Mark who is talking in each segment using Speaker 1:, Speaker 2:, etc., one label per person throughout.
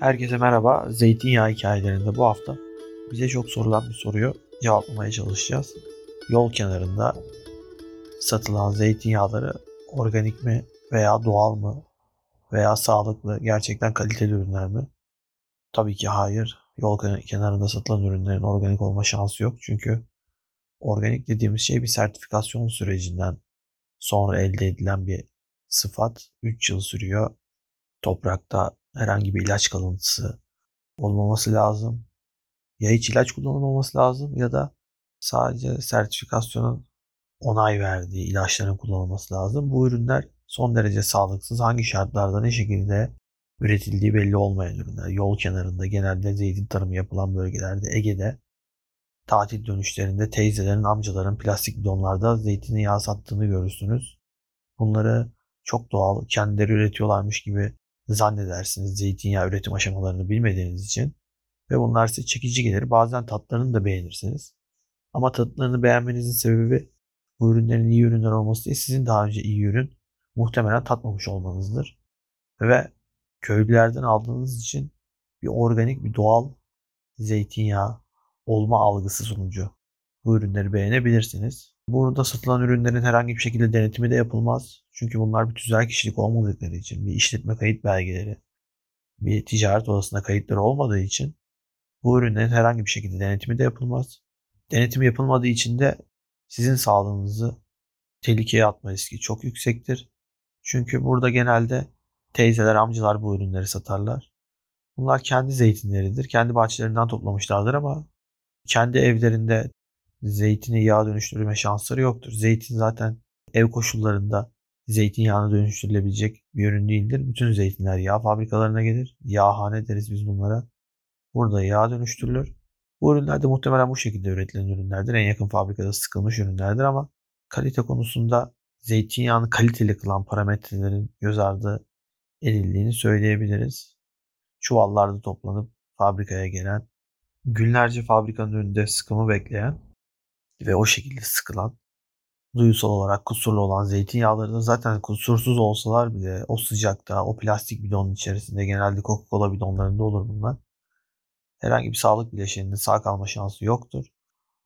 Speaker 1: Herkese merhaba. Zeytinyağı hikayelerinde bu hafta bize çok sorulan bir soruyu cevaplamaya çalışacağız. Yol kenarında satılan zeytinyağları organik mi veya doğal mı veya sağlıklı gerçekten kaliteli ürünler mi? Tabii ki hayır. Yol kenarında satılan ürünlerin organik olma şansı yok. Çünkü organik dediğimiz şey bir sertifikasyon sürecinden sonra elde edilen bir sıfat. 3 yıl sürüyor. Toprakta herhangi bir ilaç kalıntısı olmaması lazım. Ya hiç ilaç kullanılmaması lazım ya da sadece sertifikasyonun onay verdiği ilaçların kullanılması lazım. Bu ürünler son derece sağlıksız. Hangi şartlarda ne şekilde üretildiği belli olmayan ürünler. Yol kenarında genelde zeytin tarımı yapılan bölgelerde Ege'de tatil dönüşlerinde teyzelerin, amcaların plastik bidonlarda zeytinyağı sattığını görürsünüz. Bunları çok doğal, kendileri üretiyorlarmış gibi zannedersiniz zeytinyağı üretim aşamalarını bilmediğiniz için. Ve bunlar size çekici gelir. Bazen tatlarını da beğenirsiniz. Ama tatlarını beğenmenizin sebebi bu ürünlerin iyi ürünler olması değil, sizin daha önce iyi ürün muhtemelen tatmamış olmanızdır. Ve köylülerden aldığınız için bir organik, bir doğal zeytinyağı olma algısı sonucu bu ürünleri beğenebilirsiniz. Burada satılan ürünlerin herhangi bir şekilde denetimi de yapılmaz. Çünkü bunlar bir tüzel kişilik olmadıkları için, bir işletme kayıt belgeleri, bir ticaret odasında kayıtları olmadığı için bu ürünlerin herhangi bir şekilde denetimi de yapılmaz. Denetim yapılmadığı için de sizin sağlığınızı tehlikeye atma riski çok yüksektir. Çünkü burada genelde teyzeler, amcalar bu ürünleri satarlar. Bunlar kendi zeytinleridir. Kendi bahçelerinden toplamışlardır ama kendi evlerinde zeytini yağ dönüştürme şansları yoktur. Zeytin zaten ev koşullarında zeytinyağına dönüştürülebilecek bir ürün değildir. Bütün zeytinler yağ fabrikalarına gelir. Yağhane deriz biz bunlara. Burada yağ dönüştürülür. Bu ürünler de muhtemelen bu şekilde üretilen ürünlerdir. En yakın fabrikada sıkılmış ürünlerdir ama kalite konusunda zeytinyağını kaliteli kılan parametrelerin göz ardı edildiğini söyleyebiliriz. Çuvallarda toplanıp fabrikaya gelen, günlerce fabrikanın önünde sıkımı bekleyen ve o şekilde sıkılan duyusal olarak kusurlu olan zeytinyağları da zaten kusursuz olsalar bile o sıcakta o plastik bidonun içerisinde genelde Coca-Cola bidonlarında olur bunlar. Herhangi bir sağlık bileşeninin sağ kalma şansı yoktur.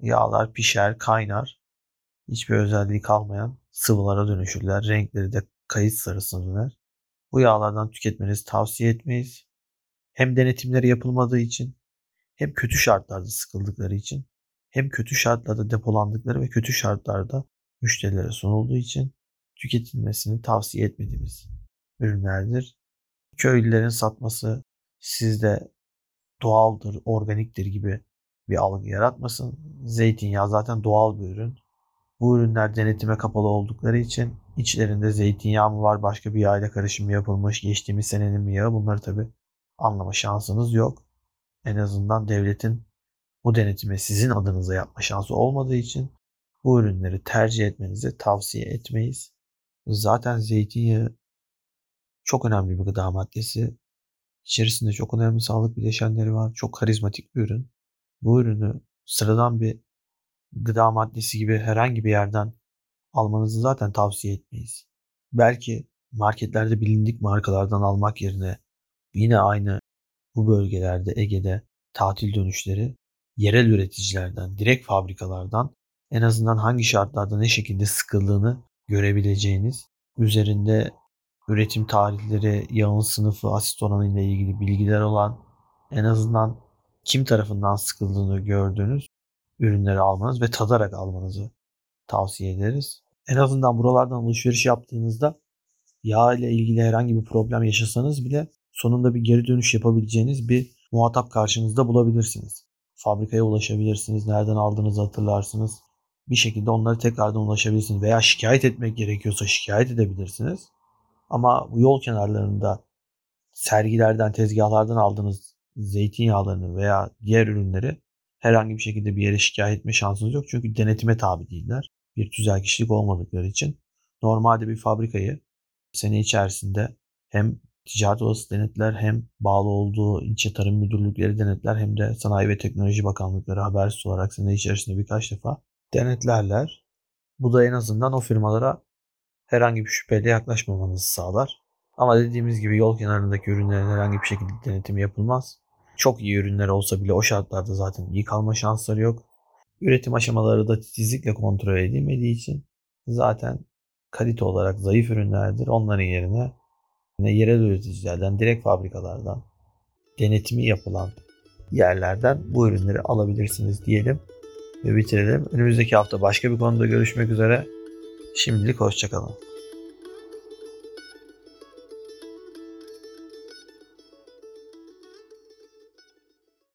Speaker 1: Yağlar pişer, kaynar. Hiçbir özelliği kalmayan sıvılara dönüşürler. Renkleri de kayıt sarısına döner. Bu yağlardan tüketmenizi tavsiye etmeyiz. Hem denetimleri yapılmadığı için hem kötü şartlarda sıkıldıkları için hem kötü şartlarda depolandıkları ve kötü şartlarda müşterilere sunulduğu için tüketilmesini tavsiye etmediğimiz ürünlerdir. Köylülerin satması sizde doğaldır, organiktir gibi bir algı yaratmasın. Zeytinyağı zaten doğal bir ürün. Bu ürünler denetime kapalı oldukları için içlerinde zeytinyağı mı var, başka bir yağ ile karışım yapılmış, geçtiğimiz senenin mi yağı bunları tabi anlama şansınız yok. En azından devletin bu denetimi sizin adınıza yapma şansı olmadığı için bu ürünleri tercih etmenizi tavsiye etmeyiz. Zaten zeytinyağı çok önemli bir gıda maddesi. İçerisinde çok önemli sağlık bileşenleri var. Çok karizmatik bir ürün. Bu ürünü sıradan bir gıda maddesi gibi herhangi bir yerden almanızı zaten tavsiye etmeyiz. Belki marketlerde bilindik markalardan almak yerine yine aynı bu bölgelerde Ege'de tatil dönüşleri yerel üreticilerden, direkt fabrikalardan en azından hangi şartlarda ne şekilde sıkıldığını görebileceğiniz, üzerinde üretim tarihleri, yağın sınıfı, asit oranı ile ilgili bilgiler olan, en azından kim tarafından sıkıldığını gördüğünüz ürünleri almanız ve tadarak almanızı tavsiye ederiz. En azından buralardan alışveriş yaptığınızda yağ ile ilgili herhangi bir problem yaşasanız bile sonunda bir geri dönüş yapabileceğiniz bir muhatap karşınızda bulabilirsiniz. Fabrikaya ulaşabilirsiniz. Nereden aldığınızı hatırlarsınız. Bir şekilde onları tekrardan ulaşabilirsiniz. Veya şikayet etmek gerekiyorsa şikayet edebilirsiniz. Ama bu yol kenarlarında sergilerden, tezgahlardan aldığınız zeytinyağlarını veya diğer ürünleri herhangi bir şekilde bir yere şikayet etme şansınız yok. Çünkü denetime tabi değiller. Bir tüzel kişilik olmadıkları için. Normalde bir fabrikayı sene içerisinde hem ticaret odası denetler hem bağlı olduğu ilçe tarım müdürlükleri denetler hem de Sanayi ve Teknoloji Bakanlıkları habersiz olarak sene içerisinde birkaç defa denetlerler. Bu da en azından o firmalara herhangi bir şüpheyle yaklaşmamanızı sağlar. Ama dediğimiz gibi yol kenarındaki ürünlerin herhangi bir şekilde denetimi yapılmaz. Çok iyi ürünler olsa bile o şartlarda zaten iyi kalma şansları yok. Üretim aşamaları da titizlikle kontrol edilmediği için zaten kalite olarak zayıf ürünlerdir. Onların yerine yerel üreticilerden, direkt fabrikalardan denetimi yapılan yerlerden bu ürünleri alabilirsiniz diyelim ve bitirelim. Önümüzdeki hafta başka bir konuda görüşmek üzere. Şimdilik hoşçakalın.